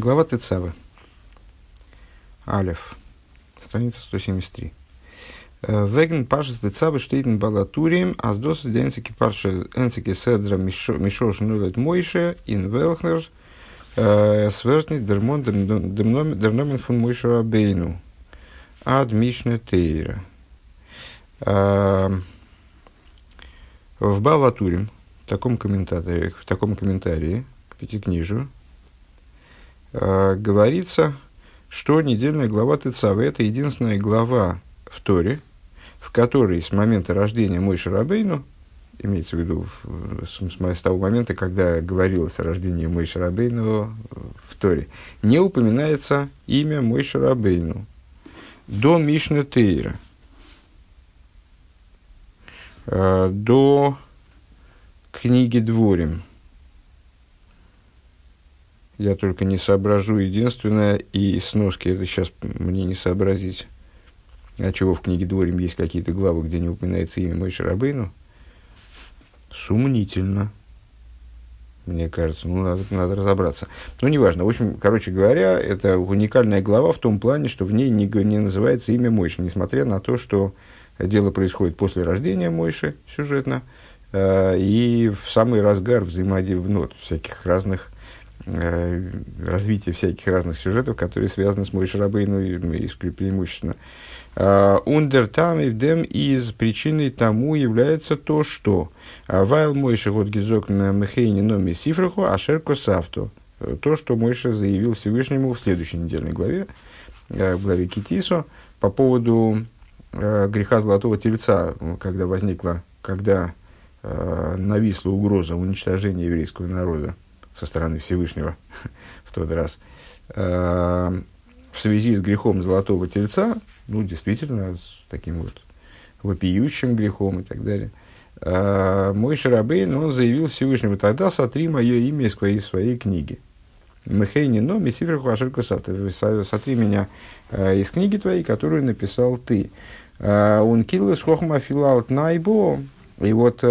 Глава Тецавы. Алев. Страница 173. Веген пашес Тецавы штейтен балатурием, а с дос денсики парша энсики седра мишош нулет мойше ин велхнер свертни дермон дерномен фун мойше рабейну. Ад мишне тейра. В Балатурим, в таком комментарии, в таком комментарии к пятикнижию, э, говорится, что недельная глава Тецавы – это единственная глава в Торе, в которой с момента рождения Мой Шарабейну, имеется в виду с, с, с того момента, когда говорилось о рождении Мой Шарабейну в Торе, не упоминается имя Мой Шарабейну до Мишна Тейра, э, до книги Дворим – я только не соображу единственное, и сноски это сейчас мне не сообразить. А чего в книге Дворим есть какие-то главы, где не упоминается имя Мой Шарабейну? Сумнительно. Мне кажется, ну, надо, надо разобраться. Ну, неважно. В общем, короче говоря, это уникальная глава в том плане, что в ней не, не называется имя Мойши, несмотря на то, что дело происходит после рождения Мойши сюжетно, э, и в самый разгар взаимодействия, ну, всяких разных развитие всяких разных сюжетов, которые связаны с Мойши Рабейну преимущественно. Ундер там и вдем из причиной тому является то, что Вайл Мойши год гизок на Мехейне номи Сифраху, а Шерко Савто. То, что Мойша заявил Всевышнему в следующей недельной главе, э, в главе Китисо, по поводу э, греха Золотого Тельца, когда возникла, когда нависла угроза уничтожения еврейского народа со стороны Всевышнего в тот раз, э, в связи с грехом золотого тельца, ну, действительно, с таким вот вопиющим грехом и так далее, э, мой Шарабейн, он заявил Всевышнему, тогда сотри мое имя из своей, своей книги. Мехейни, но Мессифер Хуашерку сотри меня э, из книги твоей, которую написал ты. Он киллес хохма филалт найбо. И вот,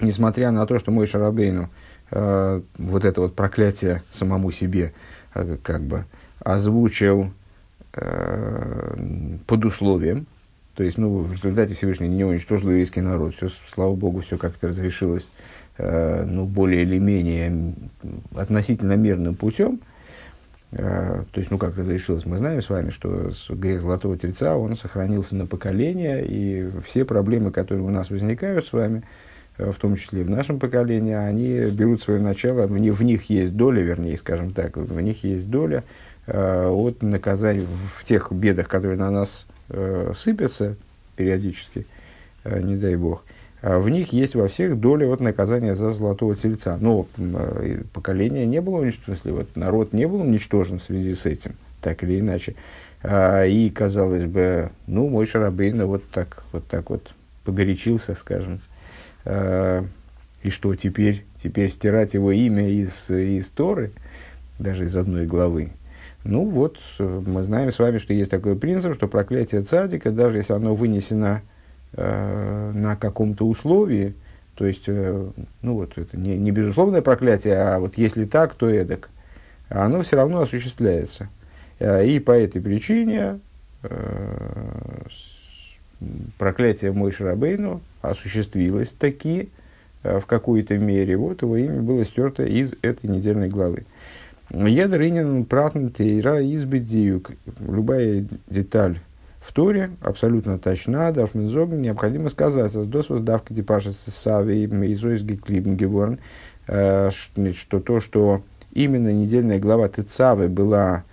несмотря на то, что мой Шарабейну – вот это вот проклятие самому себе э, как бы озвучил э, под условием, то есть, ну, в результате Всевышний не уничтожил еврейский народ. Все, слава Богу, все как-то разрешилось, э, ну, более или менее относительно мирным путем. Э, то есть, ну, как разрешилось, мы знаем с вами, что грех Золотого Тельца, он сохранился на поколение, и все проблемы, которые у нас возникают с вами, Э, в том числе в нашем поколении, они берут свое начало, в, в них есть доля, вернее, скажем так, в них есть доля э, от наказания в тех бедах, которые на нас э, сыпятся периодически, э, не дай бог. А в них есть во всех доля от наказания за золотого тельца. Но э, поколение не было уничтожено, смысле, вот народ не был уничтожен в связи с этим, так или иначе. А, и, казалось бы, ну, мой Шарабейна вот так вот, так вот погорячился, скажем, Э, и что теперь, теперь стирать его имя из, Торы, даже из одной главы. Ну вот, мы знаем с вами, что есть такой принцип, что проклятие цадика, даже если оно вынесено э, на каком-то условии, то есть, э, ну вот, это не, не безусловное проклятие, а вот если так, то эдак, оно все равно осуществляется. Э, и по этой причине э, проклятие Мой Шарабейну осуществилось таки э, в какой-то мере. Вот его имя было стерто из этой недельной главы. Ядрынин пратн тейра избедиюк. Любая деталь в Торе абсолютно точна, Дарфмензогн необходимо сказать, с давка типажа Сави Мейзойсги Клибнгеворн, э, что то, что именно недельная глава Тецавы была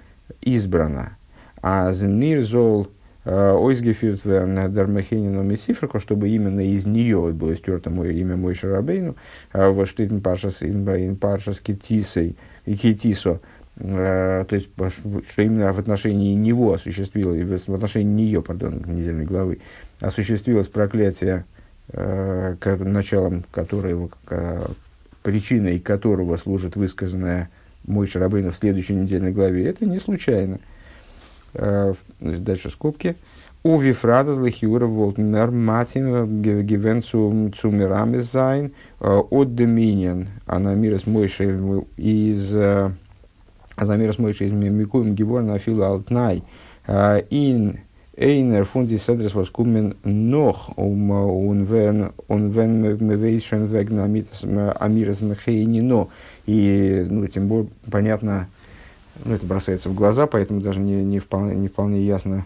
избрана, а Змнир Зол Ойсгефирт Дармахенину Мессифраку, чтобы именно из нее было стерто мое имя мой Шарабейну, а вот это Пашас Инбаин Пашас Китисой и Китисо, то есть, что именно в отношении него осуществилось, в отношении нее, пардон, недельной главы, осуществилось проклятие, началом которого, причиной которого служит высказанное мой Шарабейну в следующей недельной главе, это не случайно. Дальше скобки. У Вифрада злахиура волтмер матин гивен цумерами зайн от доминион анамирас мойши из Замерс Мойши из Микуем Геворна Афилу Алтнай ин Эйнер фунди седрес воскумен нох он вен он вен мевейшен вегна амирас мехейнино. И, ну, тем более, понятно, ну, это бросается в глаза, поэтому даже не, не, вполне, не вполне ясно,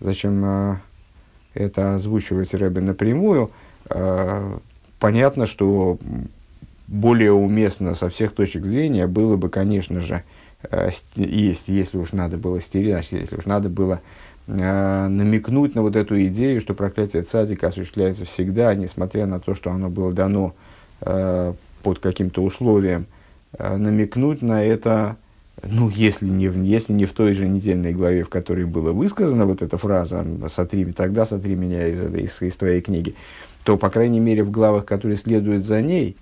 зачем а, это озвучивать Рэбе напрямую. А, понятно, что более уместно со всех точек зрения было бы, конечно же, а, есть, если уж надо было стереть, если уж надо было Э, намекнуть на вот эту идею, что проклятие цадика осуществляется всегда, несмотря на то, что оно было дано э, под каким-то условием, э, намекнуть на это, ну, если не, в, если не в той же недельной главе, в которой была высказана вот эта фраза «сотри, тогда сотри меня из, из, из твоей книги», то, по крайней мере, в главах, которые следуют за ней,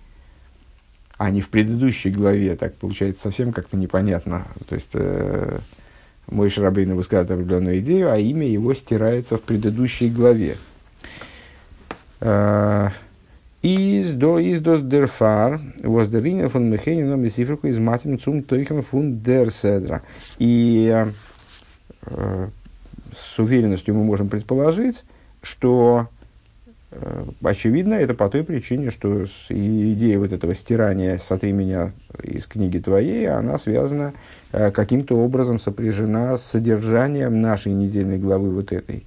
а не в предыдущей главе, так получается совсем как-то непонятно. То есть, э, мой Шарабейна высказывает определенную идею, а имя его стирается в предыдущей главе. А, из до из до дерфар воздерина фон мехени но мисифрику из матим цум тойхен фун дерседра. И э, с уверенностью мы можем предположить, что Э, очевидно, это по той причине, что идея вот этого стирания «сотри меня из книги твоей», она связана э, каким-то образом, сопряжена с содержанием нашей недельной главы вот этой,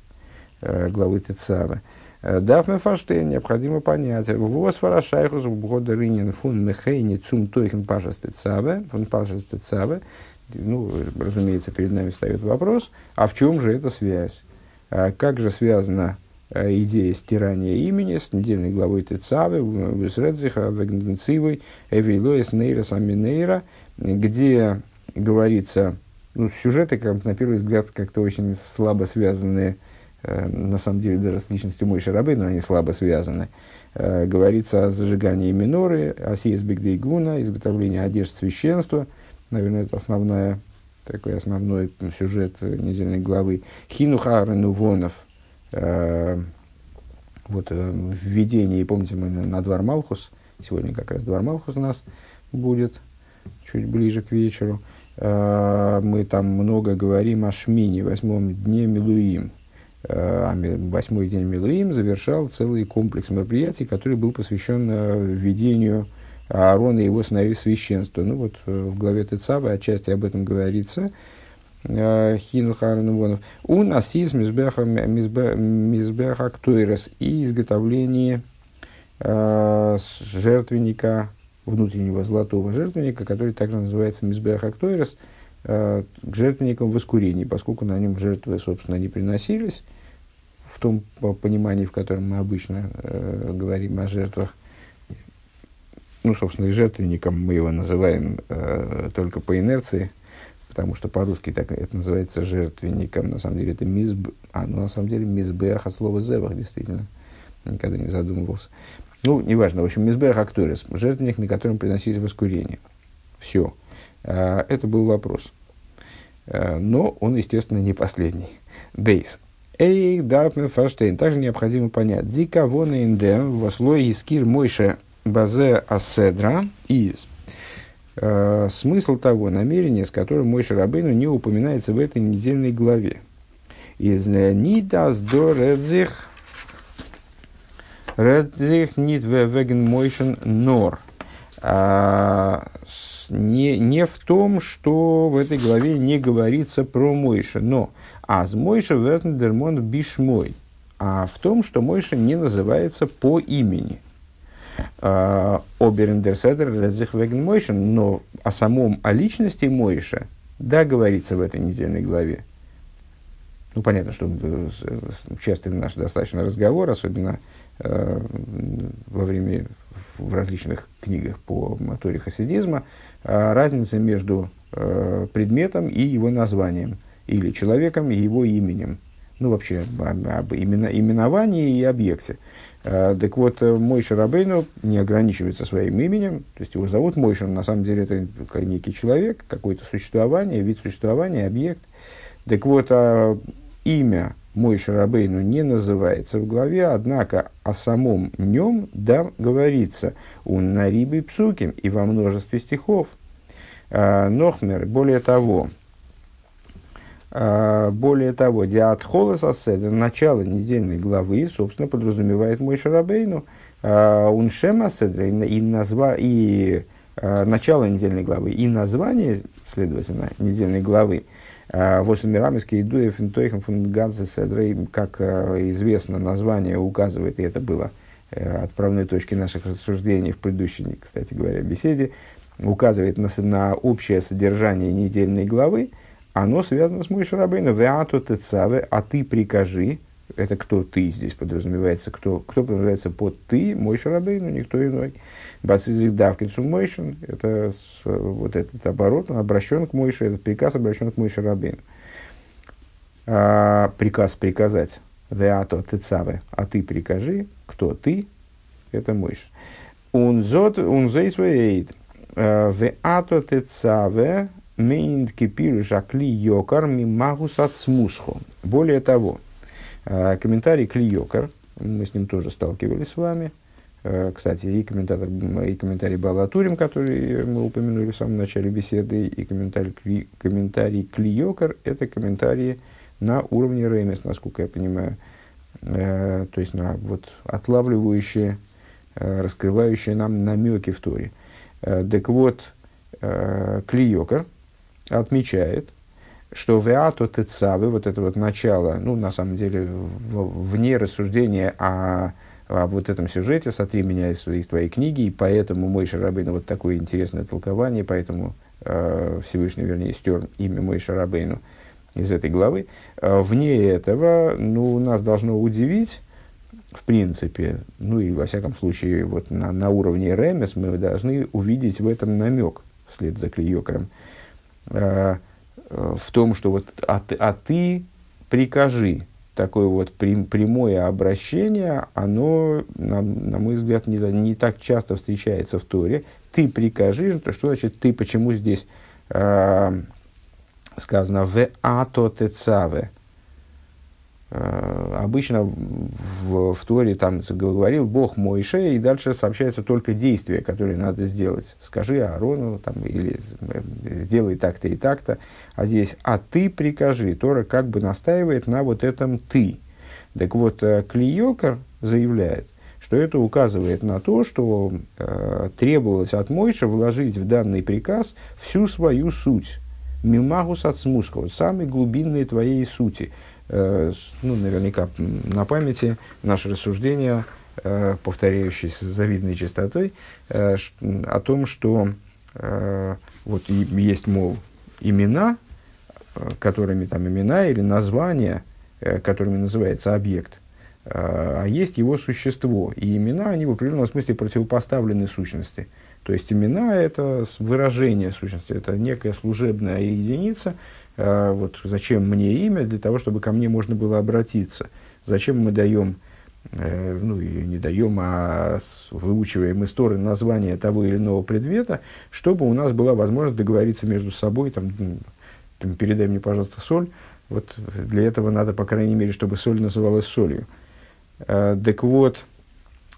э, главы Тецавы. Дафме Фаштейн необходимо понять. Вос фарашайхус года ринин фун мехейни цум тойхен пашас Тецаве, фун пашас Тецаве. Ну, разумеется, перед нами встает вопрос, а в чем же эта связь? Как же связана Э, идея стирания имени с недельной главой Тецавы, Висредзиха, Вегнцивой, Эвейлоис, Нейра, Саминейра, где говорится, ну, сюжеты, как, на первый взгляд, как-то очень слабо связанные, э, на самом деле даже с личностью Мойши но они слабо связаны. Э, говорится о зажигании миноры, о сиес бигдейгуна, изготовлении одежд священства, наверное, это основная, такой основной сюжет недельной главы. Хинуха Ренувонов – Э, вот э, введение, помните, мы на Двор Малхус, сегодня как раз Двор Малхус у нас будет, чуть ближе к вечеру, э, мы там много говорим о Шмине, восьмом дне Милуим. А восьмой день Милуим завершал целый комплекс мероприятий, который был посвящен введению Аарона и его сыновей священства. Ну вот в главе Тецавы отчасти об этом говорится – Хину Харнувонов. У нас есть мизбеха ктойрес и изготовление э, жертвенника, внутреннего золотого жертвенника, который также называется мизбеха ктойрес, э, к жертвенникам в искурении, поскольку на нем жертвы, собственно, не приносились, в том понимании, в котором мы обычно э, говорим о жертвах, ну, собственно, и жертвенником мы его называем э, только по инерции – потому что по-русски так это называется жертвенником, на самом деле это мизб, а ну, на самом деле мизбех от слова зевах, действительно, никогда не задумывался. Ну, неважно, в общем, мизбех акторис, жертвенник, на котором приносились воскурение. Все. А, это был вопрос. А, но он, естественно, не последний. Бейс. Эй, Дарпмен Фаштейн. Также необходимо понять. Зика вон индем вослой искир мойше базе аседра из э, смысл того намерения, с которым мой Шарабейну не упоминается в этой недельной главе. Из «Нидас до редзих» Редзих нит веген мойшен нор. А, не, не в том, что в этой главе не говорится про Мойша, но аз Мойша верндермон бишмой, а в том, что Мойша не называется по имени – Оберендерседер Лезих Веген Мойшен, но о самом, о личности Мойша, да, говорится в этой недельной главе. Ну, понятно, что э, часто наш достаточно разговор, особенно э, во время в различных книгах по моторе хасидизма, э, разница между э, предметом и его названием, или человеком и его именем. Ну, вообще, об, именно, именовании и объекте. Э, так вот, э, мой Шарабейну не ограничивается своим именем, то есть его зовут Мойша, на самом деле это некий человек, какое-то существование, вид существования, объект. Так вот, а имя мой Шарабейну не называется в главе, однако о самом нем да говорится у Нарибы Псуким и во множестве стихов. Нохмер, более того, более того, диат холос аседер, начало недельной главы, собственно, подразумевает мой шарабейну, уншем аседер, и, назва, и начало недельной главы, и название, следовательно, недельной главы, Восемь мирамиски и дуев интоихам фунганцы седрей, как известно, название указывает, и это было Э, отправной точки наших рассуждений в предыдущей, кстати говоря, беседе, указывает на, на общее содержание недельной главы, оно связано с Мой Шарабейну. Веату тецаве, а ты прикажи. Это кто ты здесь подразумевается? Кто, кто подразумевается под ты? Мой Шарабейну, никто иной. Бацизик давкинсу Мойшин. Это вот этот оборот, он обращен к Мойше, этот приказ обращен к Мой Шарабейну. А, приказ приказать. Веато тецаве, а ты прикажи, кто ты, это Мойш. Он зот, он зейсвейт. Э, Веато тецаве мейнт кипиру жакли йокар мимагус ацмусхо. Более того, комментарий кли йокар, мы с ним тоже сталкивались с вами, э, кстати, и, комментатор, и комментарий Балатурим, который мы упомянули в самом начале беседы, и комментарий, комментарий Клиокар – это комментарии на уровне Ремес, насколько я понимаю. Э, то есть на вот, отлавливающие, раскрывающие нам намеки в Торе. Так вот, Клиокар отмечает, что веато тецавы, вот это вот начало, ну, на самом деле, вне рассуждения о, о вот этом сюжете «Сотри меня из, из твоей книги», и поэтому мой Шарабейну вот такое интересное толкование, поэтому э, Всевышний, вернее, стер имя мой Шарабейну – из этой главы. А вне этого, ну, нас должно удивить, в принципе, ну и во всяком случае, вот на, на уровне ремес мы должны увидеть в этом намек, вслед за Клиокером, э, в том, что вот а ты, а ты прикажи, такое вот прям, прямое обращение, оно, на, на мой взгляд, не, не так часто встречается в Торе. Ты прикажи, то что значит ты, почему здесь э, сказано в ато тецаве. Э, обычно в, в Торе там говорил Бог Мойше, и дальше сообщается только действия, которые надо сделать. Скажи Аарону там, или сделай так-то и так-то. А здесь «а ты прикажи». Тора как бы настаивает на вот этом «ты». Так вот, э, Клиокар заявляет, что это указывает на то, что э, требовалось от Мойша вложить в данный приказ всю свою суть Мимагус от смускова, самой глубинной твоей сути. Э, ну, наверняка на памяти наше рассуждение, э, повторяющееся с завидной частотой, э, о том, что вот есть, мол, имена, которыми там имена или названия, которыми называется объект, а есть его существо. И имена, они в определенном смысле противопоставлены сущности – то есть имена – это выражение сущности, это некая служебная единица. А, вот зачем мне имя? Для того, чтобы ко мне можно было обратиться. Зачем мы даем, э, ну и не даем, а выучиваем истории названия того или иного предмета, чтобы у нас была возможность договориться между собой, там, там, передай мне, пожалуйста, соль. Вот для этого надо, по крайней мере, чтобы соль называлась солью. А, так вот,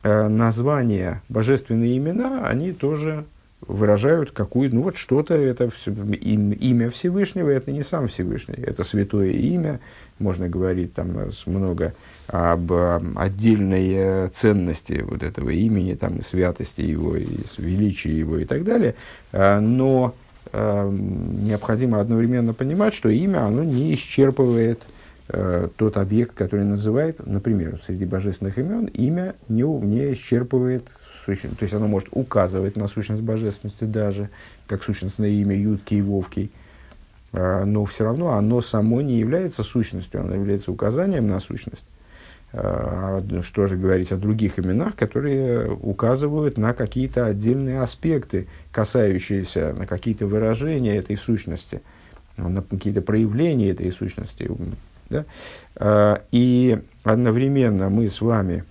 Э, названия, божественные имена, они тоже выражают какую ну вот что-то, это все, им, имя Всевышнего, это не сам Всевышний, это святое имя, можно говорить там много об отдельной э, ценности вот этого имени, там, святости его, и величия его и так далее, э, но необходимо одновременно понимать, что имя, оно не исчерпывает э, тот объект, который называет, например, среди божественных имен, имя не, не исчерпывает сущность, то есть оно может указывать на сущность божественности даже, как сущностное имя Ютки и Вовки, э, но все равно оно само не является сущностью, оно является указанием на сущность. Э, что же говорить о других именах, которые указывают на какие-то отдельные аспекты, касающиеся на какие-то выражения этой сущности, на какие-то проявления этой сущности. Да? А, и одновременно мы с вами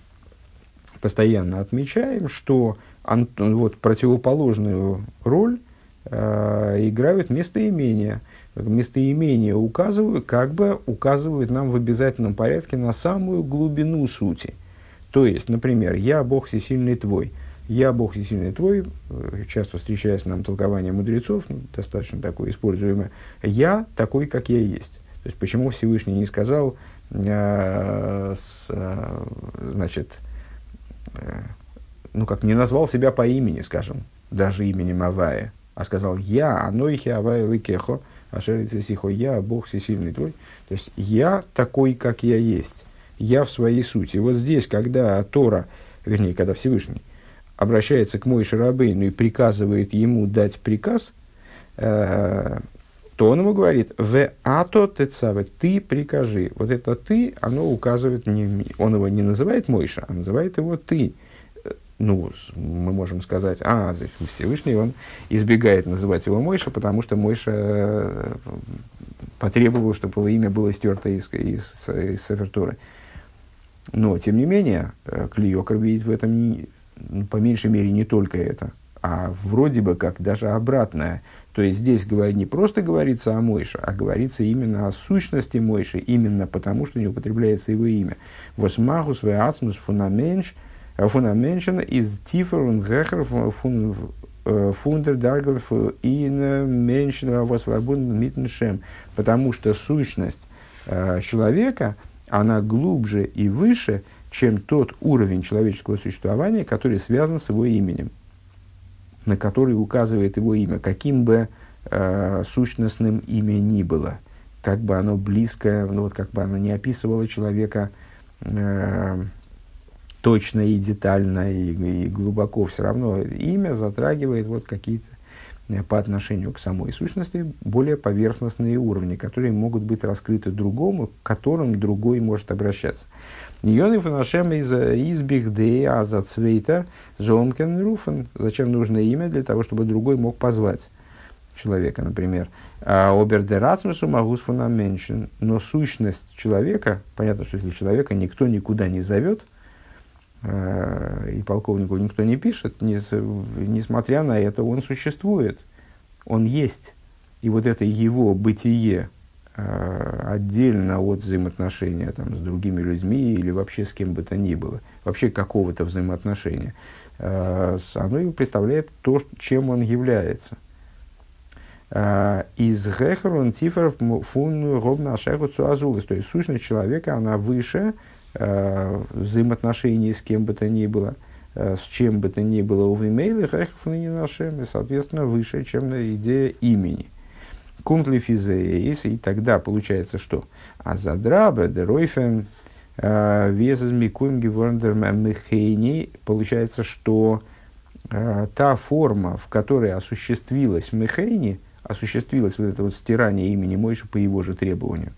постоянно отмечаем, что вот, противоположную роль э, играют местоимения. Местоимения указывают, как бы указывают нам в обязательном порядке на самую глубину сути. То есть, например, «Я Бог всесильный твой». Я Бог всесильный твой, э, часто встречается нам толкование мудрецов, ну, достаточно такое используемое. Я такой, как я есть. То есть, почему Всевышний не сказал, э, с, э, значит, ну как, не назвал себя по имени, скажем, даже именем Авая, а сказал «Я, Анойхи Авая Лыкехо, Ашерица Сихо, я, Бог всесильный твой». То есть, я такой, как я есть. Я в своей сути. Вот здесь, когда Тора, вернее, когда Всевышний обращается к Мойше Рабейну и приказывает ему дать приказ, э, то он ему говорит, в ато тецаве, ты прикажи. Вот это ты, оно указывает, не, он его не называет Мойша, а называет его ты ну, мы можем сказать, а, Всевышний, он избегает называть его Мойша, потому что Мойша э, потребовал, чтобы его имя было стерто из, из, из Сафертуры. Но, тем не менее, э, Клиокер видит в этом, по меньшей мере, не только это, а вроде бы как даже обратное. То есть здесь говорит, не просто говорится о Мойше, а говорится именно о сущности Мойши, именно потому, что не употребляется его имя. Восмахус веацмус фунаменш – Фунаменшен из Тифер und Гехер фундер Даргер ин Меншен восвободен митншем. Потому что сущность э, человека, она глубже и выше, чем тот уровень человеческого существования, который связан с его именем, на который указывает его имя, каким бы э, сущностным имя ни было, как бы оно близкое, ну вот как бы оно не описывало человека э, точно и детально и, и глубоко, все равно имя затрагивает вот какие-то э, по отношению к самой сущности более поверхностные уровни, которые могут быть раскрыты другому, к которым другой может обращаться. Йоны фанашем из избих а за цвейтер зонкен руфен. Зачем нужно имя? Для того, чтобы другой мог позвать человека, например. А Обердерацмусу магус фунаменшен. Но сущность человека, понятно, что если человека никто никуда не зовет – Э, и полковнику никто не пишет, несмотря на это, он существует, он есть. И вот это его бытие э, отдельно от взаимоотношения там, с другими людьми или вообще с кем бы то ни было, вообще какого-то взаимоотношения, э, оно представляет то, чем он является. Из гехер тифер фун ровно ашеху цуазулис. То есть сущность человека, она выше, э, взаимоотношений с кем бы то ни было, э, с чем бы то ни было у вимейлы, нашем, и, соответственно, выше, чем на идея имени. Кунтли физеис, и тогда получается, что а задрабе деройфен э, везес микуем мехейни, получается, что э, та форма, в которой осуществилась мехейни, осуществилось вот это вот стирание имени Мойши по его же требованию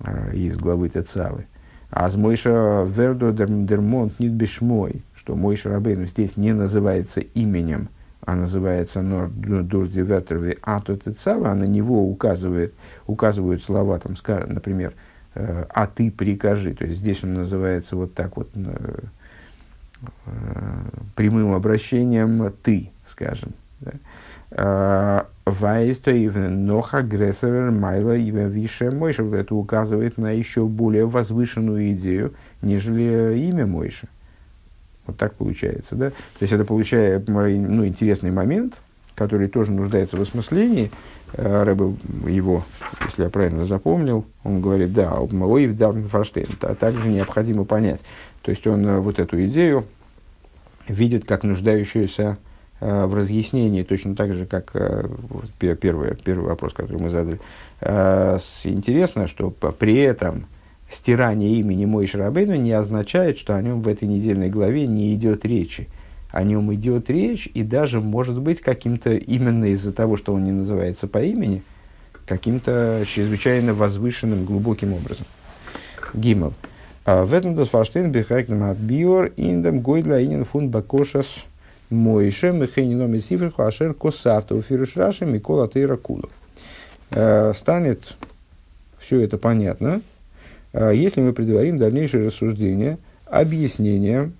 э, из главы Тецавы. А с Мойша Вердо Дермонт Нит Бешмой, что Мойша Рабейну здесь не называется именем, а называется Дурди Вертерви Ато Тецава, а на него указывает, указывают слова, там, скажем, например, э, «а ты прикажи». То есть здесь он называется вот так вот э, э, прямым обращением «ты», скажем. Да? Вайстоивен нох агрессор майла и више Мойша. Это указывает на еще более возвышенную идею, нежели имя Мойша. Вот так получается, да? То есть это получает ну, интересный момент, который тоже нуждается в осмыслении. Э, Рэбе его, если я правильно запомнил, он говорит, да, ой, в фаштейн, а также необходимо понять. То есть он э, вот эту идею видит как нуждающуюся Э, в разъяснении, точно так же, как первый, первый вопрос, который мы задали. Интересно, что при этом стирание имени Мой Шарабейну не означает, что о нем в этой недельной главе не идет речи. О нем идет речь, и даже, может быть, каким-то, именно из-за того, что он не называется по имени, каким-то чрезвычайно возвышенным, глубоким образом. Гимл. В этом досфарштейн бихайкнам от индам гойдла инин фун бакошас Мойше, Мехейни номер Сифриху, Ашер Косавта, Уфируш Раши, Микола Тейра. Э, станет все это понятно, если мы предварим дальнейшее рассуждение, объяснение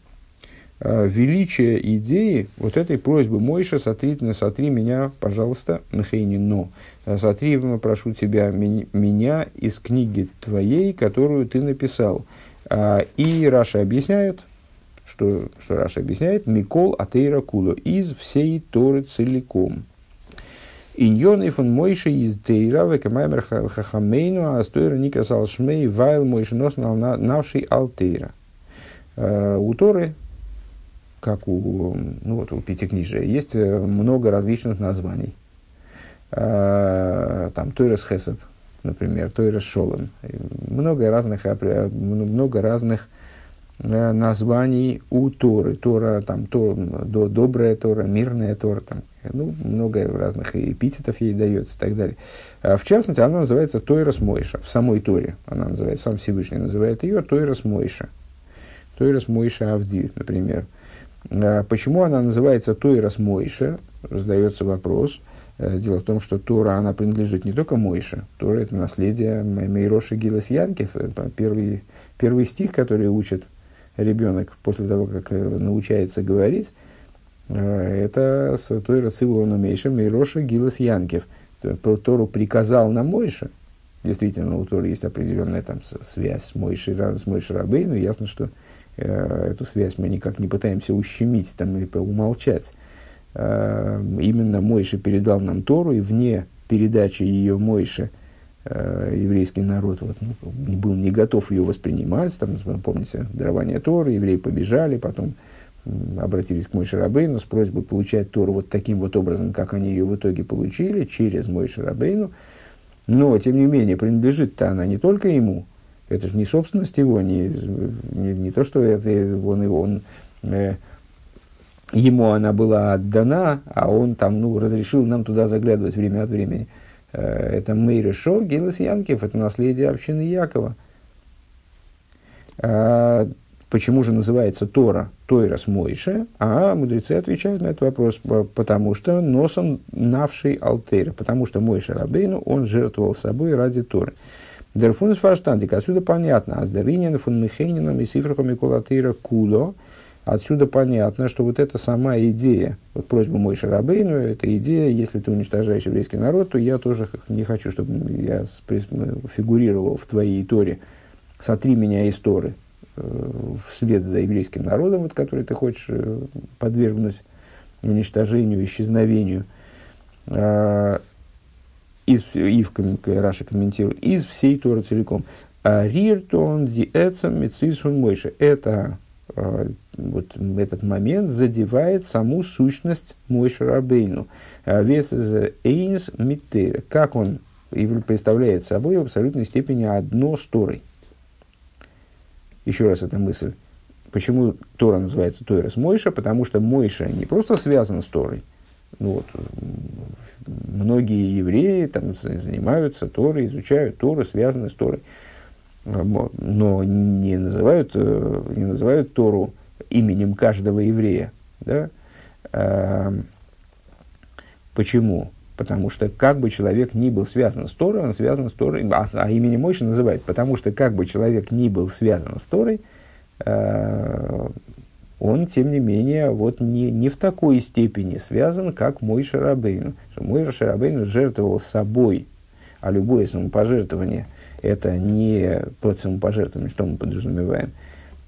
э, величия идеи вот этой просьбы Мойша, сотри, сотри меня, пожалуйста, מחני נא, сотри, прошу тебя, меня из книги твоей, которую ты написал. И Раши объясняет, что, что Раши объясняет, מכל התורה כולה, из всей Торы целиком. Иньон фон Мойши из Тейра, Векамаймер Хахамейну, а стоира Никас Алшмей, Вайл Мойши Нос Навший Алтейра. Э, у Торы, как у, ну вот, у Пятикнижия, есть э, много различных названий. Э, там Тойрес Хесед, например, Тойрес Шолом. Много разных, много разных названий у Торы. Тора, там, то, до, добрая Тора, мирная Тора, там, ну, много разных эпитетов ей дается и так далее. А в частности, она называется Тойрос Мойша. В самой Торе она называется, сам Всевышний называет ее Тойрос Мойша. Тойрос Мойша Авди, например. А почему она называется Тойрос Мойша? Задается вопрос. Э, дело в том, что Тора, она принадлежит не только Мойше. Тора – это наследие Мейроши Гилас Янкев. Первый, первый стих, который учит ребенок после того, как э, научается говорить, э, это с Тойра Цивлона Мейша Мейроша Гилас Янкев. Про Тору приказал на Мойша. Действительно, у Торы есть определенная там связь с Мойшей, с Мойшей Рабей, но ясно, что э, эту связь мы никак не пытаемся ущемить там, или умолчать. Э, именно Мойша передал нам Тору, и вне передачи ее Мойше – э, еврейский народ вот, ну, был не готов ее воспринимать. Там, помните, дарование Торы, евреи побежали, потом обратились к Мойше Рабейну с просьбой получать Тору вот таким вот образом, как они ее в итоге получили, через Мойше Рабейну. Но, тем не менее, принадлежит-то она не только ему, это же не собственность его, не, не, не то, что это он, он э, ему она была отдана, а он там, ну, разрешил нам туда заглядывать время от времени – Э, это Мейрешо, Гилас Янкев, это наследие общины Якова. А, почему же называется Тора Тойрас Мойше? А мудрецы отвечают на этот вопрос, потому что носом навший Алтейра, потому что Мойше Рабейну, он жертвовал собой ради Торы. Дерфунс фаштандик, отсюда понятно, а с Даринин, фун Михейнином и Сифрахом Кулатейра Куло – Отсюда понятно, что вот эта сама идея, вот просьба мой Шарабейну, эта идея, если ты уничтожаешь еврейский народ, то я тоже не хочу, чтобы я фигурировал в твоей Торе. Сотри меня из Торы э, вслед за еврейским народом, вот, который ты хочешь э, подвергнуть уничтожению, исчезновению. Э, из, и в Раша комментирует, из всей Торы целиком. Риртон ди эцам мецисун мойше. Это а, вот этот момент задевает саму сущность Мойша Рабейну. А, вес из Эйнс Миттера. Как он представляет собой в абсолютной степени одно с Торой. Еще раз эта мысль. Почему Тора называется Тойрос Мойша? Потому что Мойша не просто связан с Торой. Ну, вот, многие евреи там, занимаются Торой, изучают Тору, связаны с Торой но не называют, э, не называют Тору именем каждого еврея. Да? Эм, почему? Потому что как бы человек ни был связан с Торой, он связан с Торой, а, а именем Мойши называют, потому что как бы человек ни был связан с Торой, э, он, тем не менее, вот не, не в такой степени связан, как мой Шарабейну. Мой Шарабейну жертвовал собой, а любое самопожертвование – это не под самопожертвование, что мы подразумеваем,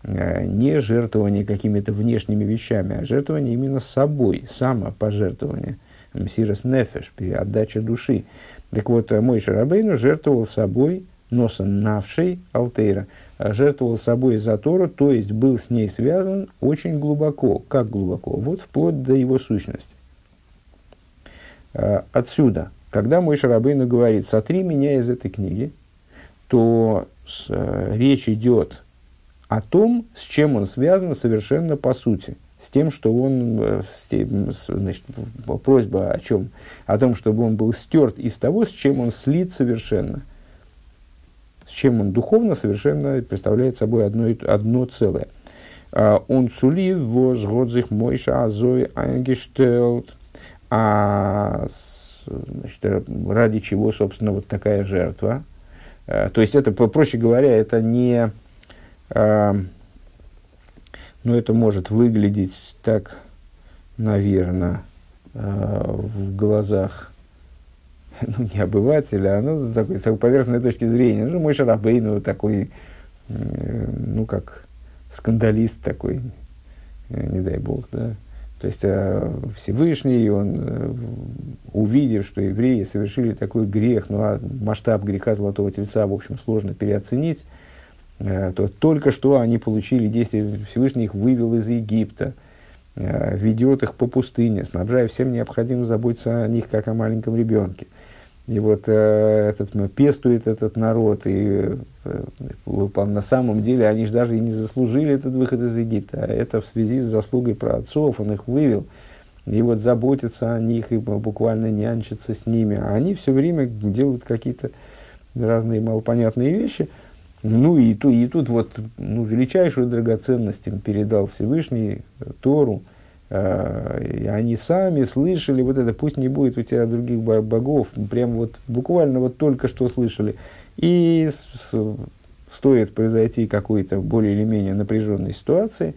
не жертвование какими-то внешними вещами, а жертвование именно собой, самопожертвование, мсирос нефеш, отдача души. Так вот, мой Шарабейну жертвовал собой, носа навшей Алтейра, жертвовал собой за Тору, то есть был с ней связан очень глубоко. Как глубоко? Вот вплоть до его сущности. Э, отсюда, когда мой Шарабейну говорит, сотри меня из этой книги, то с, э, речь идет о том, с чем он связан совершенно по сути. С тем, что он, э, с тем, значит, просьба о чем? О том, чтобы он был стерт из того, с чем он слит совершенно. С чем он духовно совершенно представляет собой одно, одно целое. А, он цули возгодзих мойша азой ангештелт. А значит, ради чего, собственно, вот такая жертва – Э, то есть это, проще говоря, это не... Э, ну, это может выглядеть так, наверное, э, в глазах ну, не обывателя, а ну, такой, с такой поверхностной точки зрения. Ну, мой Шарабей, ну, такой, ну, как скандалист такой, не дай бог, да. То есть э, Всевышний, он, э, увидев, что евреи совершили такой грех, ну а масштаб греха Золотого Тельца, в общем, сложно переоценить, э, то только что они получили действие, Всевышний их вывел из Египта, э, ведет их по пустыне, снабжая всем необходимым заботиться о них, как о маленьком ребенке. И вот э, этот, пестует этот народ, и э, на самом деле они же даже и не заслужили этот выход из Египта. А это в связи с заслугой про отцов, он их вывел. И вот заботится о них и буквально нянчится с ними. А они все время делают какие-то разные малопонятные вещи. Ну и, ту, и тут вот ну, величайшую драгоценность им передал Всевышний Тору – Э, и они сами слышали вот это, пусть не будет у тебя других богов, прям вот буквально вот только что слышали. И стоит произойти какой-то более или менее напряженной ситуации,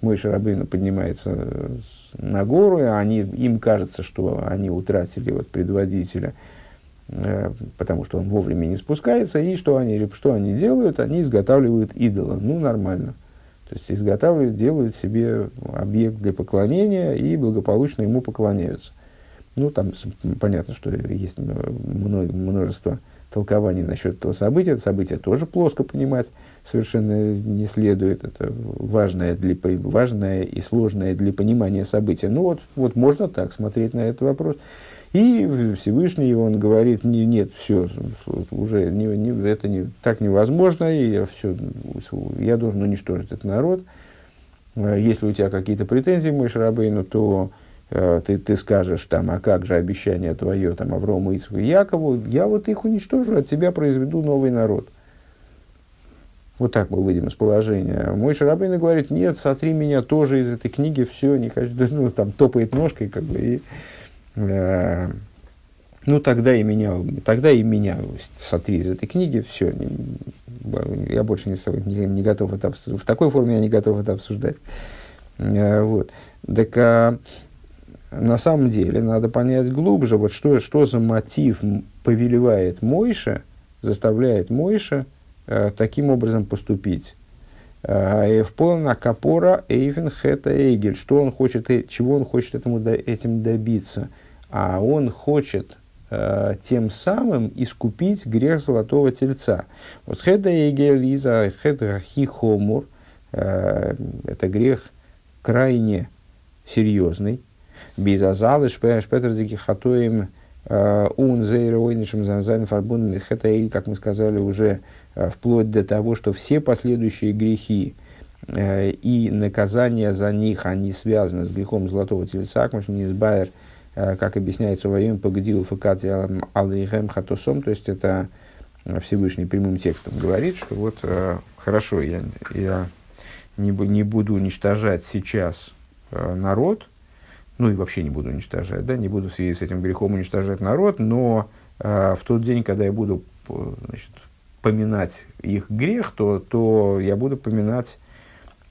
мой Шарабейна поднимается на гору, и они, им кажется, что они утратили вот предводителя, э, потому что он вовремя не спускается, и что они, что они делают? Они изготавливают идола. Ну, нормально. То есть изготавливают, делают себе объект для поклонения и благополучно ему поклоняются. Ну, там понятно, что есть множество толкований насчет этого события. Это событие тоже плоско понимать совершенно не следует. Это важное, для, важное и сложное для понимания события. Ну, вот, вот можно так смотреть на этот вопрос. И Всевышний, он говорит, не, нет, все, уже не, не, это не, так невозможно, и я, все, я должен уничтожить этот народ. Э, если у тебя какие-то претензии, мой Шарабейну, то э, ты, ты скажешь, там, а как же обещание твое, там, Аврому, Ицху и Якову, я вот их уничтожу, от тебя произведу новый народ. Вот так мы выйдем из положения. Мой Шарабейн говорит, нет, сотри меня тоже из этой книги, все, не хочу, ну, там, топает ножкой, как бы, и Э, ну, тогда и меня, тогда и меня сотри из этой книги, все, я больше не, не, не готов это обсуждать. В такой форме я не готов это обсуждать. Э, вот. Так а, на самом деле надо понять глубже, вот что, что за мотив повелевает Мойша, заставляет Мойша э, таким образом поступить. Эвполна капора эйвен хета эйгель. Что он хочет, чего он хочет этому, этим добиться – а он хочет э, тем самым искупить грех золотого тельца. Вот хеда егелиза хеда хихомур э, это грех крайне серьезный. Безазалы шпетердики хатоем э, ун зейроинишем занзайн фарбун хета как мы сказали уже, э, вплоть до того, что все последующие грехи, и наказания за них, они связаны с грехом золотого тельца, как не избавер, Э, как объясняется во время погодил факати алейхем хатосом, то есть это Всевышний прямым текстом говорит, что вот э, хорошо, я, я не, не буду уничтожать сейчас э, народ, ну и вообще не буду уничтожать, да, не буду в связи с этим грехом уничтожать народ, но в тот день, когда я буду значит, поминать их грех, то, то я буду поминать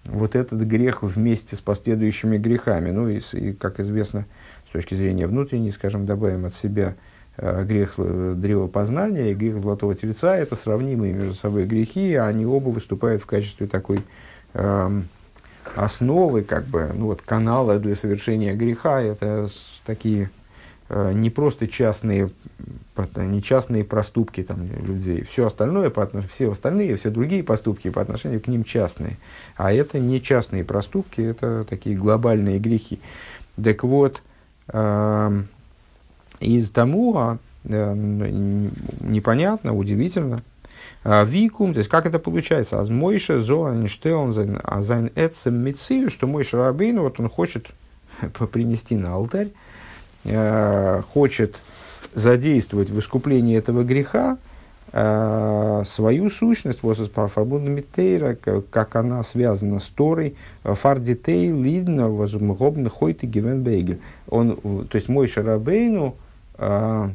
вот этот грех вместе с последующими грехами. Ну и, и как известно, точки зрения внутренней, скажем, добавим от себя э, грех древопознания и грех золотого тельца, это сравнимые между собой грехи, а они оба выступают в качестве такой э, основы, как бы, ну вот, канала для совершения греха. Это такие э, не просто частные, не частные проступки там, людей, все остальное, по отнош... все остальные, все другие поступки по отношению к ним частные. А это не частные проступки, это такие глобальные грехи. Так вот, Эм, из Тамуа э, непонятно, удивительно. А, Викум, то есть как это получается? Аз Мойша Золанштеон Зайн Эцем Мицию, что Мойша Рабейн, вот он хочет принести на алтарь, э, хочет задействовать в искуплении этого греха, свою сущность, парфабунда митейра, как она связана с Торой, фардитей лидна возумгобны хойты гивен бейгель. Он, то есть мой шарабейну, э,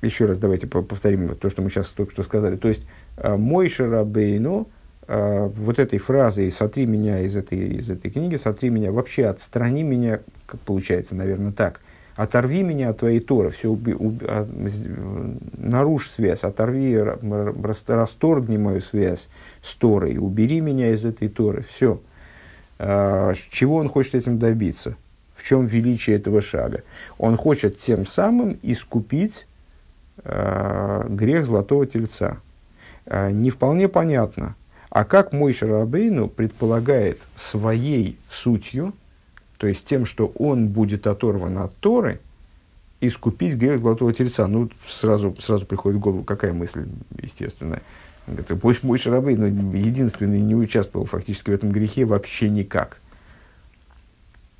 еще раз давайте повторим то, что мы сейчас только что сказали. То есть э, мой шарабейну, вот этой фразой «сотри меня из этой, из этой книги», «сотри меня», вообще отстрани меня, как получается, наверное, так – оторви меня от твоей Торы, все, уби, уби, а, нарушь связь, оторви, расторгни мою связь с Торой, убери меня из этой Торы, все. Э, чего он хочет этим добиться? В чем величие этого шага? Он хочет тем самым искупить э, грех золотого тельца. Э, не вполне понятно, а как мой Шарабейну предполагает своей сутью, то есть тем, что он будет оторван от Торы, искупить грех золотого тельца. Ну, сразу, сразу приходит в голову какая мысль, естественная. Это пусть мой Шарабей, но единственный не участвовал фактически в этом грехе вообще никак.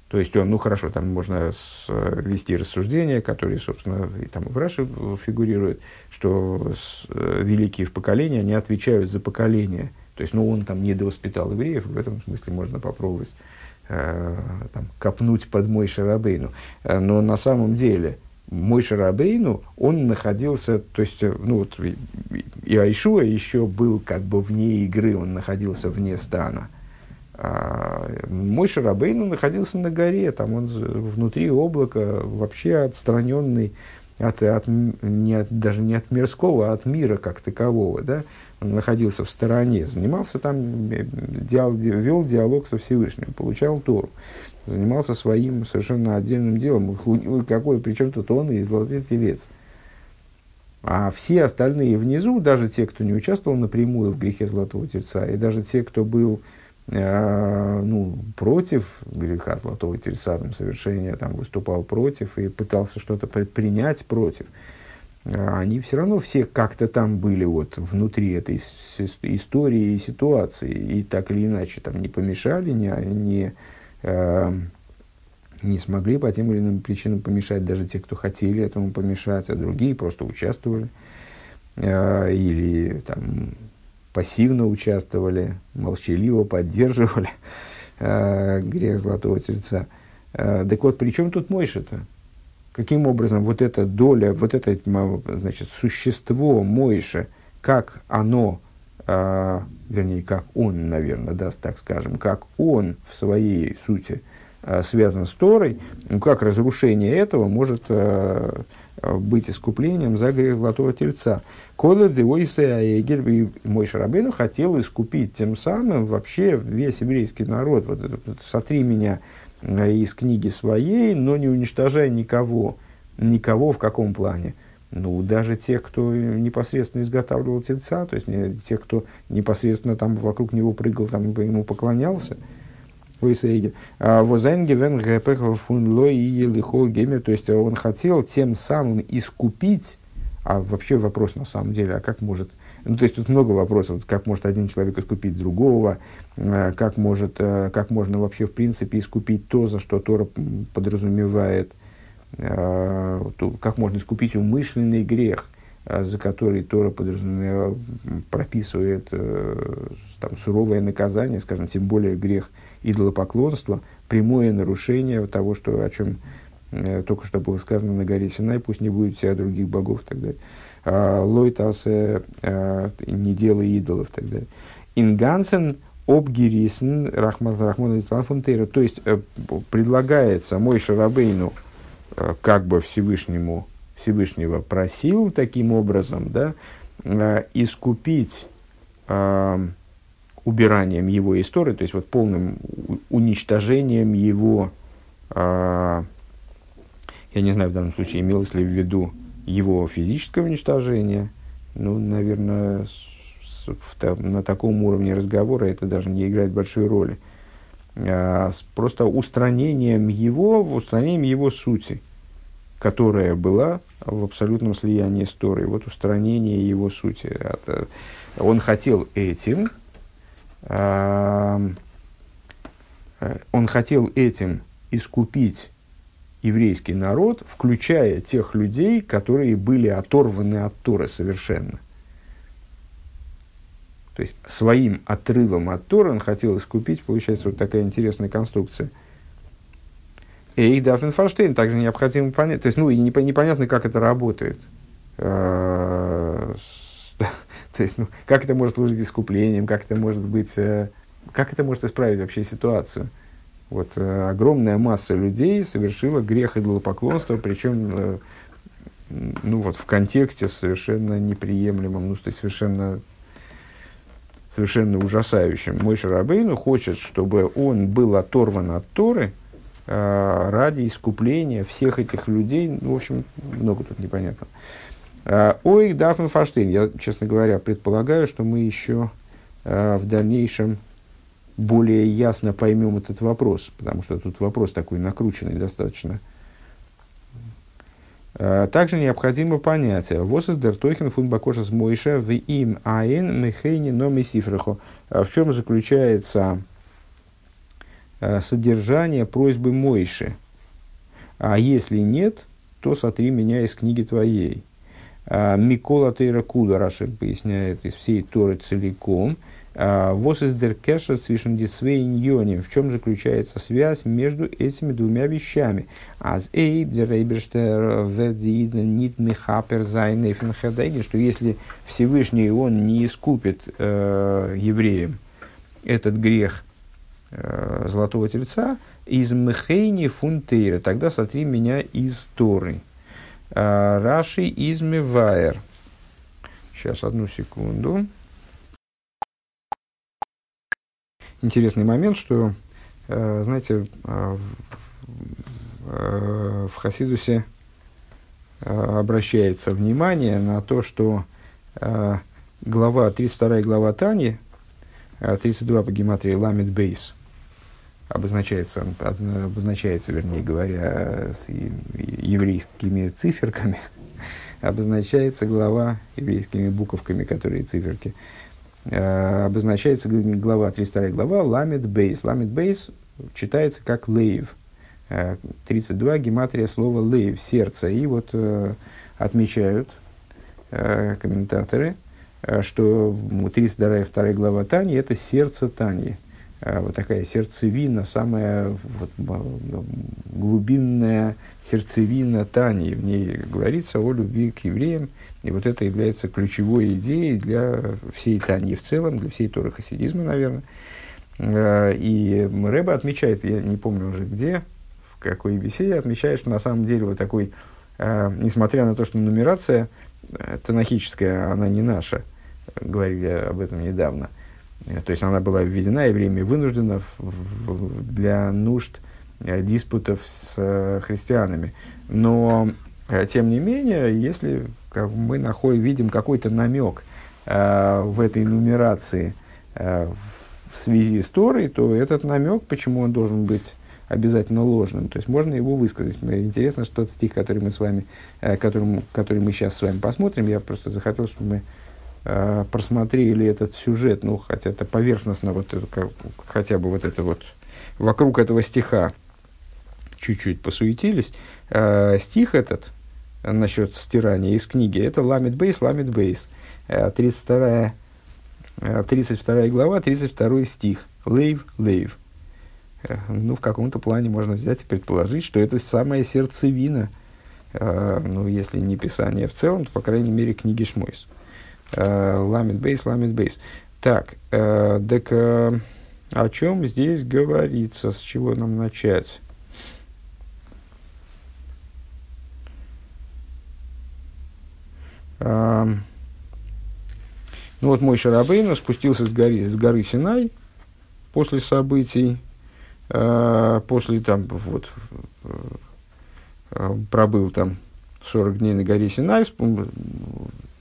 То есть он, ну хорошо, там можно вести рассуждения, которые, собственно, и там в Раше фигурируют, что с, великие в поколении, они отвечают за поколение. То есть, ну, он там не довоспитал евреев, в этом смысле можно попробовать э, там, копнуть под мой Шарабейну. Э, но на самом деле, мой Шарабейну, он находился, то есть, э, ну вот, и Айшуа еще был как бы вне игры, он находился вне стана. А мой Шарабейну находился на горе, там он внутри облака, вообще отстраненный от, от, не от, даже не от мирского, а от мира как такового, да, находился в стороне, занимался там, э, диал, вел диалог со Всевышним, получал Тору занимался своим совершенно отдельным делом. Какой, причем тут он и золотой телец. А все остальные внизу, даже те, кто не участвовал напрямую в грехе золотого тельца, и даже те, кто был э, ну, против греха золотого тельца, там, совершения, там, выступал против и пытался что-то принять против, они все равно все как-то там были вот внутри этой истории и ситуации, и так или иначе там не помешали, не, не Э, не смогли по тем или иным причинам помешать даже те, кто хотели этому помешать, а другие просто участвовали э, или там, пассивно участвовали, молчаливо поддерживали э, грех золотого тельца. Так вот, при чем тут Мойша-то? Каким образом вот эта доля, вот это значит, существо Мойша, как оно а, вернее, как он, наверное, да, так скажем, как он в своей сути а, связан с Торой, ну, как разрушение этого может а, быть искуплением за грех Золотого Тельца. Кола Девойса Егель мой Шарабейну хотел искупить тем самым вообще весь еврейский народ. Вот, вот, сотри меня из книги своей, но не уничтожай никого. Никого в каком плане? Ну, даже те, кто непосредственно изготавливал тельца, то есть не, те, кто непосредственно там вокруг него прыгал, там ему поклонялся, а, то есть он хотел тем самым искупить, а вообще вопрос на самом деле, а как может, ну, то есть тут много вопросов, как может один человек искупить другого, а, как, может, а, как можно вообще в принципе искупить то, за что Тора подразумевает – Э, как можно искупить умышленный грех, э, за который Тора подразумевает, прописывает э, там, суровое наказание, скажем, тем более грех идолопоклонства, прямое нарушение того, что, о чем только что было сказано на горе Синай, пусть не будет себя других богов и так далее. Лойтасе, не делай идолов и так далее. Ингансен обгирисен рахман рахман То есть предлагается мой Шарабейну – Э, как бы Всевышнему, Всевышнего просил таким образом, да, э, искупить э, убиранием его истории, то есть вот полным уничтожением его, э, я не знаю в данном случае, имелось ли в виду его физическое уничтожение, ну, наверное, с, в, на таком уровне разговора это даже не играет большой роли. А, с просто устранением его, устранением его сути которая была в абсолютном слиянии с Торой. Вот устранение его сути. Э, он хотел этим, э, он хотел этим искупить еврейский народ, включая тех людей, которые были оторваны от Торы совершенно. То есть своим отрывом от Торы он хотел искупить, получается вот такая интересная конструкция – и Дафнен Форштейн также необходимо понять. То есть, ну, и непонятно, как это работает. А, то есть, ну, как это может служить искуплением, как это может быть, э, как это может исправить вообще ситуацию. Вот э, огромная масса людей совершила грех идолопоклонства, причем, э, ну вот в контексте совершенно неприемлемом, ну, то есть совершенно совершенно ужасающим. Мой Шарабейну хочет, чтобы он был оторван от Торы э, ради искупления всех этих людей. Ну, в общем, много тут непонятно. Э, Ой, Дафн Фаштейн. Я, честно говоря, предполагаю, что мы еще э, в дальнейшем более ясно поймем этот вопрос, потому что тут вопрос такой накрученный достаточно. Э, также необходимо понять, восыз дер тойхен фун бакошас мойша в им аин мехейни номи сифраху. В чем заключается э, содержание просьбы Мойши? А если нет, то сотри меня из книги твоей. Микола Тейра Куда, Раши поясняет, из всей Торы целиком – Вос из деркеша свишен дисвейньоним. В чем заключается связь между этими двумя вещами? Аз эйб дерейберштер ведзиидна нит михапер зайнефен что если Всевышний он не искупит э, евреям этот грех э, золотого тельца, из мехейни фунтейра, тогда сотри меня из Торы. Э, Раши из Мевайер. Сейчас, одну секунду. Интересный момент, что, э, знаете, э, в Хасидусе э, обращается внимание на то, что глава, 32 глава Тани, 32 по гематрии Ламит Бейс, обозначается, обозначается, вернее говоря, с еврейскими циферками, обозначается глава еврейскими буковками, которые циферки – Э, обозначается глава, 32 глава, ламет бейс. Ламет бейс читается как лейв. 32 э, гематрия слова лейв, сердце. И вот э, отмечают комментаторы, что 32 вторая глава Тани – это сердце Тани. Вот такая сердцевина, самая вот, глубинная сердцевина Тани. В ней говорится о любви к евреям, и вот это является ключевой идеей для всей Таньи в целом, для всей Торы хасидизма, наверное. Э, и Рэба отмечает, я не помню уже где, в какой беседе, отмечает, что на самом деле вот такой, э, несмотря на то, что нумерация э, танахическая, она не наша, говорили об этом недавно, то есть она была введена и время вынуждена для нужд диспутов с христианами. Но, тем не менее, если мы находим, видим какой-то намек э, в этой нумерации э, в связи с Торой, то этот намек, почему он должен быть обязательно ложным. То есть можно его высказать. Интересно, что тот стих, который мы с вами, э, который, который мы сейчас с вами посмотрим, я просто захотел, чтобы мы э, просмотрели этот сюжет, ну, хотя это поверхностно, вот это, как, хотя бы вот это вот, вокруг этого стиха чуть-чуть посуетились. Э, стих этот, насчет стирания из книги, это ламит бейс, ламит бейс. 32, 32 глава, 32 стих. Лейв, лейв. Э, ну, в каком-то плане можно взять и предположить, что это самая сердцевина, э, ну, если не Писание в целом, то, по крайней мере, книги Шмойс. Э, ламит бейс, ламит бейс. Так, так о чем здесь говорится, с чего нам начать? ну вот мой Шарабейна спустился с горы, с горы Синай после событий, э, после там вот э, пробыл там 40 дней на горе Синай,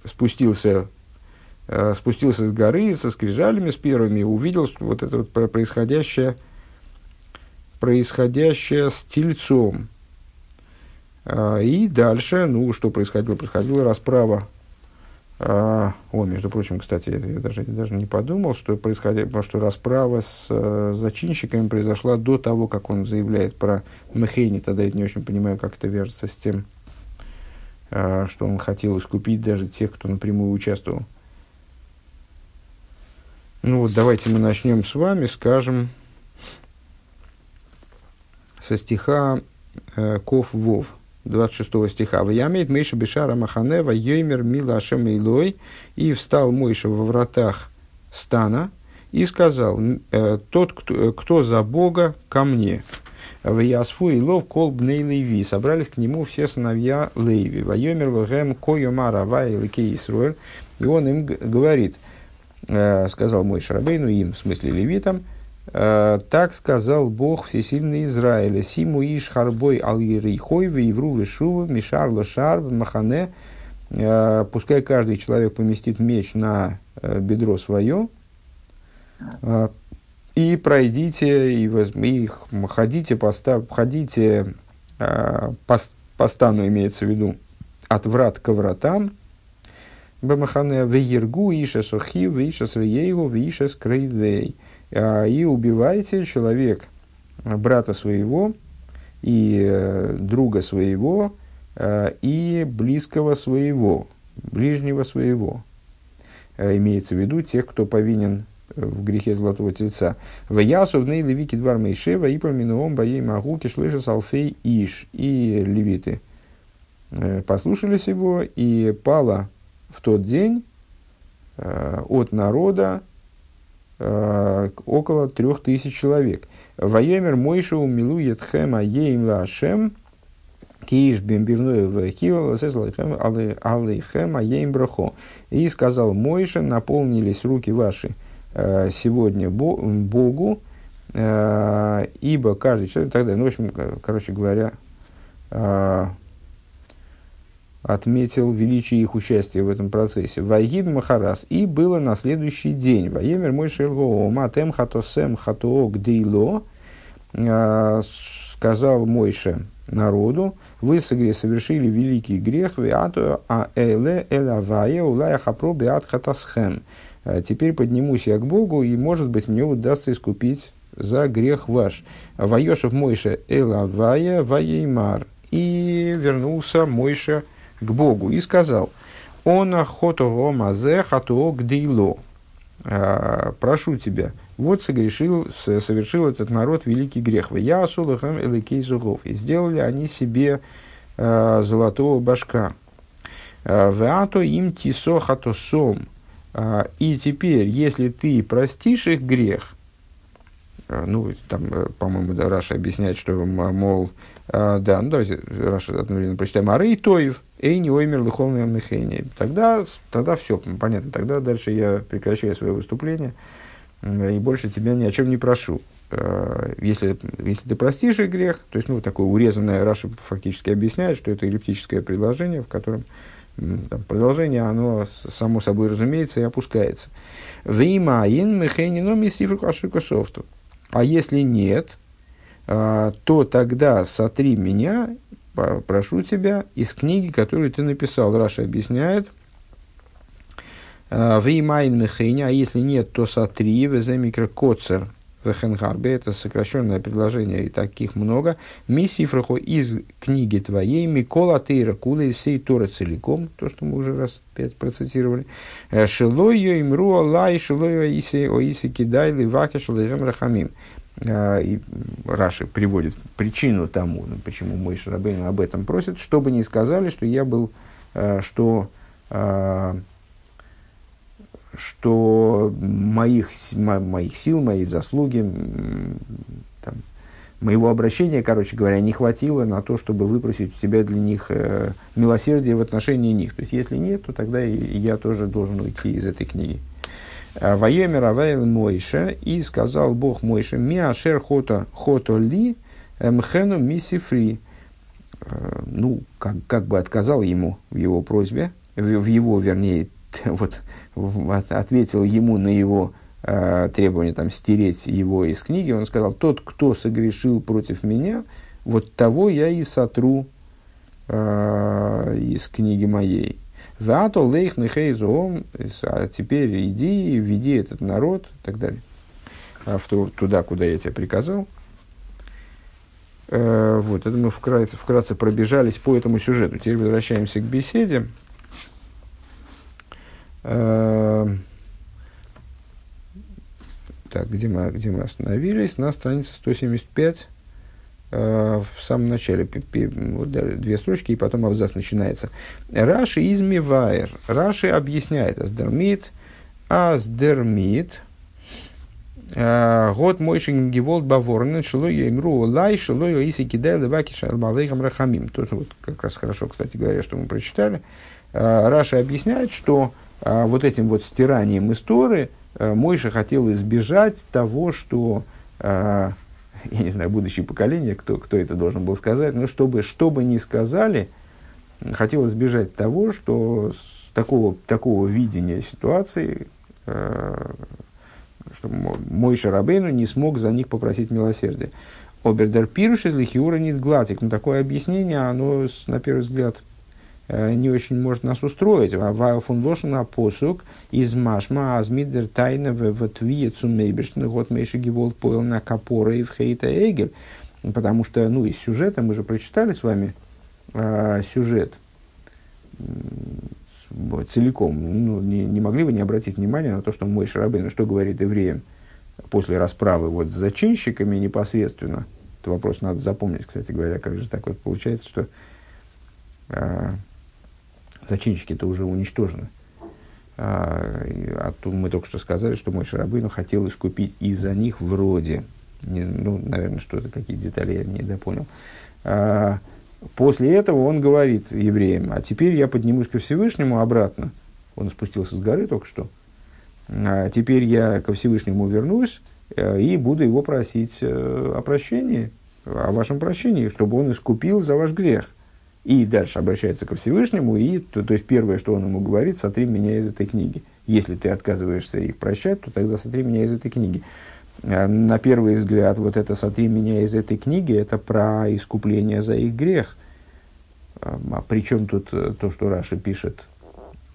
спустился, э, спустился с горы со скрижалями, с первыми, увидел, что вот это вот происходящее, происходящее с тельцом, а, и дальше, ну, что происходило? Происходила расправа. А, о, между прочим, кстати, я даже, даже не подумал, что, происходило, что расправа с э, зачинщиками произошла до того, как он заявляет про Мехейни. Тогда я не очень понимаю, как это вяжется с тем, э, что он хотел искупить даже тех, кто напрямую участвовал. Ну вот, давайте мы начнем с вами, скажем, со стиха э, Ков Вов. 26 стиха. «Ваямейт Мейша Бешара Маханева Йоймер Мила Илой» и встал Мойша во вратах стана и сказал, «Э, «Тот, кто, кто за Бога, ко мне». В Ясфу и Лов кол бней Леви. Собрались к нему все сыновья Леви. Вайомер вегем койома рава и Исруэль. И он им говорит, э, сказал мой Шарабейну им, в смысле левитам, э, так сказал Бог Всесильный Израиля, Симу иш харбой ал ерейхой, вейвру вишува, мишар лошар, махане, э, пускай каждый человек поместит меч на бедро свое, и пройдите, и, воз, и ходите, поста, ходите э, по, по стану, имеется в виду, от врат к вратам, Бамахане веергу иша сухи, виша сриееву, виша скрейвей. И убивайте человек брата своего и э, друга своего э, и близкого своего, ближнего своего. Имеется в виду тех, кто повинен в грехе золотого тельца. В ясу в левики двар мейшева и поминуом боей магуки шлыша салфей иш. И левиты послушались его, и пала в тот день э, от народа э, около трех тысяч человек. Воемер Мойшу милует хэм аеим лашем кииш бимбивной в хивал алейхэм аеим брахо. И сказал Мойша, наполнились руки ваши э, сегодня Богу, э, ибо каждый человек, тогда, ну, в общем, короче говоря, э, отметил величие их участия в этом процессе. Вайгид Махарас. И было на следующий день. Ваемер мой шельго матем хатосем хатоо гдейло. Сказал Мойше народу, вы совершили великий грех, виату а эле элавая улая хапро биат хатасхем. А, теперь поднимусь я к Богу, и, может быть, мне удастся искупить за грех ваш. Ваешев Мойше элавая ваеймар. И вернулся Мойше к Богу и сказал, «Он охотого мазе хатуо гдейло». «А, прошу тебя, вот согрешил, совершил этот народ великий грех. Я асулахам эликей зугов. И сделали они себе э, золотого божка. «А, ועתה אם תשא חטאתם. И теперь, если ты простишь их грех, ну, там, э, по-моему, Раши объясняет, что, мол, да, ну, давайте Раши одновременно прочитаем. הרי טוב, איני אומר לך מחני. Тогда, тогда все, понятно. Тогда дальше я прекращаю свое выступление и больше тебя ни о чем не прошу. Если, если ты простишь их грех, то есть, ну, такое урезанное Раши фактически объясняет, что это эллиптическое предложение, в котором там, продолжение, оно само собой разумеется и опускается. ואם אין מחני נא מספרך אשר כתבת. А если нет, э, то тогда сотри меня прошу тебя из книги, которую ты написал. Раши объясняет. «Э, ואם אין מחני נא, а если нет, то сотри, וזה מקרא קצר вехенгарбе, это сокращенное предложение, и таких много. Миссифраху из книги твоей, Микола Тейра Кула, из всей Торы целиком, то, что мы уже раз пять процитировали. «Э, Шилойо имру Аллай, шилойо иси оиси кидай ливаки шалайрем рахамим. А, и Раши приводит причину тому, ну, почему мой Шарабейн об этом просит, чтобы не сказали, что я был, а, что, что моих, моих сил, моей заслуги, там, моего обращения, короче говоря, не хватило на то, чтобы выпросить у себя для них э, милосердие в отношении них. То есть, если нет, то тогда и я тоже должен уйти из этой книги. Э, Воемер Авайл Мойше, и сказал Бог Мойше, Миашер хото, хото ли мхену мисифри. Э, ну, как, как бы отказал ему в его просьбе, в, в его, вернее, вот, ответил ему на его э, требование там, стереть его из книги, он сказал, тот, кто согрешил против меня, вот того я и сотру э, из книги моей. Вато а теперь иди, веди этот народ, и так далее, а в ту, туда, куда я тебе приказал. Э, вот, это мы вкратце, вкратце пробежались по этому сюжету. Теперь возвращаемся к беседе. Э, так, где мы, где мы остановились? На странице 175. Э, в самом начале, вот, две строчки, и потом абзац начинается. Раши измивайр. Раши объясняет аздермит, аздермит, э, год мойшин гиволт баворнен, шило имру лай, шило иси кидай леваки шалбалейхам рахамим. Тут вот как раз хорошо, кстати говоря, что мы прочитали. Э, Раши объясняет, что вот этим вот стиранием истории Мойша хотел избежать того, что, я не знаю, будущее поколение, кто, кто это должен был сказать, но чтобы, чтобы не сказали, хотел избежать того, что такого, такого видения ситуации, что мой Шарабейну не смог за них попросить милосердия. Обердер пируш из лихиура нит гладик. Но такое объяснение, оно, на первый взгляд, э, не очень может нас устроить. А вайл фун лошен посук из машма азмидер тайна в твие цумейбешный год мейши гиволт поел на капора и в хейта эгель. Потому что, ну, из сюжета, мы же прочитали с вами э, сюжет целиком, ну, не, не могли бы не обратить внимание на то, что мой Шарабейн, что говорит евреям после расправы вот с зачинщиками непосредственно. Это вопрос надо запомнить, кстати говоря, как же так вот получается, что э, зачинщики-то уже уничтожены. А, а то мы только что сказали, что мой Шарабейн хотел искупить из-за них вроде. Не, ну, наверное, что-то, какие детали я не допонял. А, После этого он говорит евреям, а теперь я поднимусь ко Всевышнему обратно. Он спустился с горы только что. А теперь я ко Всевышнему вернусь э, и буду его просить э, о прощении, о вашем прощении, чтобы он искупил за ваш грех. И дальше обращается ко Всевышнему, и, то, то есть первое, что он ему говорит, сотри меня из этой книги. Если ты отказываешься их прощать, то тогда сотри меня из этой книги. Э, на первый взгляд, вот это «сотри меня из этой книги» – это про искупление за их грех. А, а при чем тут э, то, что Раша пишет,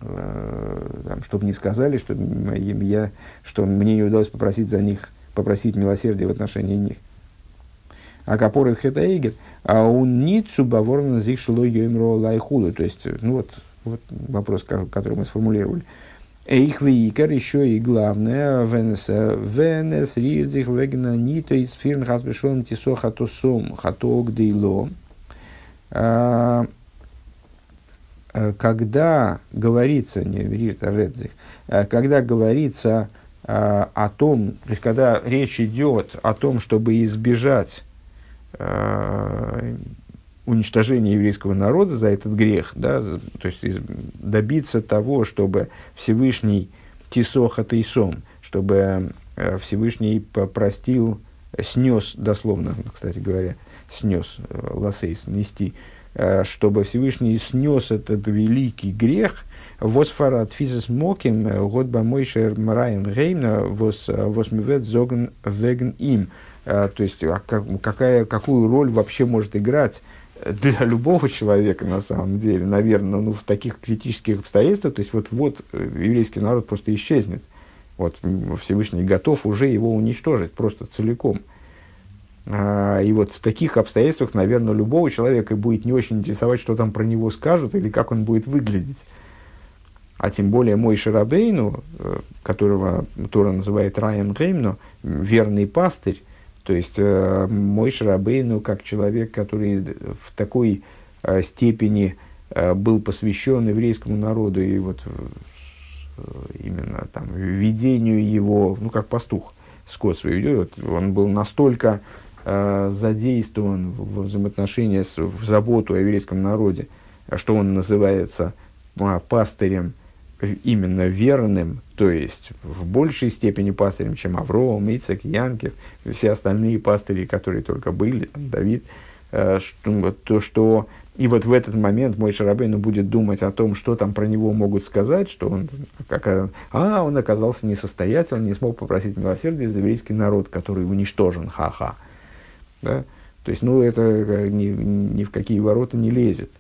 э, чтобы не сказали, что, я, что мне не удалось попросить за них, попросить милосердия в отношении них. А капоры хетаигер, а он ницу баворна зих шло йоймро лайхулы. То есть, ну вот, вот вопрос, который мы сформулировали. Эйх вейкер, еще и главное, венес, венес ридзих вегна нито из фирн хасбешон тисо хатосом, хаток дейло. А, э, когда говорится, не Рита Редзих, когда говорится о том, то есть когда речь идет о том, чтобы избежать уничтожения еврейского народа за этот грех, да, то есть добиться того, чтобы Всевышний тисоха тейсом, чтобы э, Всевышний простил, снес, дословно, кстати говоря, снес, э, лосейс, нести, э, чтобы Всевышний снес этот великий грех, Восфарат физис моким, год бамойшер мраем геймна, восмивет зоген веген им. То есть, а какая, какую роль вообще может играть для любого человека, на самом деле, наверное, ну, в таких критических обстоятельствах, то есть вот, вот э, еврейский народ просто исчезнет. Вот Всевышний готов уже его уничтожить просто целиком. А, и вот в таких обстоятельствах, наверное, любого человека будет не очень интересовать, что там про него скажут или как он будет выглядеть. А тем более мой Шарабейну, э, которого Тора называет Раем Геймну, верный пастырь, то есть э, мой Шарабейну, как человек, который в такой э, степени э, был посвящен еврейскому народу и вот э, именно там ведению его, ну как пастух, скот свой ведет, он был настолько э, задействован в взаимоотношениях, в заботу о еврейском народе, что он называется э, пастырем именно верным, то есть в большей степени пастырем, чем Авром, Ицек, Янкев, все остальные пастыри, которые только были, там, Давид, э, что, то, что и вот в этот момент мой Шарабейну будет думать о том, что там про него могут сказать, что он, как, а, он оказался несостоятельным, не смог попросить милосердия за еврейский народ, который уничтожен, ха-ха. Да? То есть, ну, это э, ни, ни в какие ворота не лезет.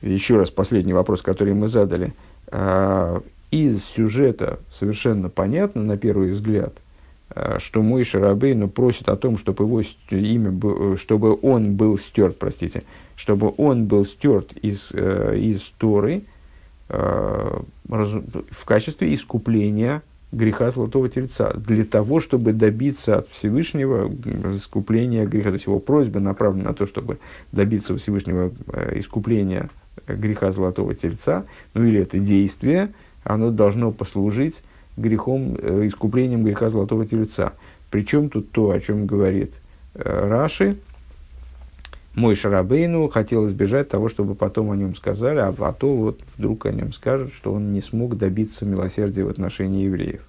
Еще раз последний вопрос, который мы задали – а, из сюжета совершенно понятно, на первый взгляд, а, что мой Шарабейну просит о том, чтобы его имя, чтобы он был стерт, простите, чтобы он был стерт из, э, из Торы в качестве искупления греха Золотого Тельца, для того, чтобы добиться от Всевышнего искупления греха. То есть его просьба направлена на то, чтобы добиться у Всевышнего э, искупления греха золотого тельца, ну или это действие, оно должно послужить грехом, э, искуплением греха золотого тельца. Причем тут то, о чем говорит э, Раши, мой Шарабейну хотел избежать того, чтобы потом о нем сказали, а, а то вот вдруг о нем скажут, что он не смог добиться милосердия в отношении евреев.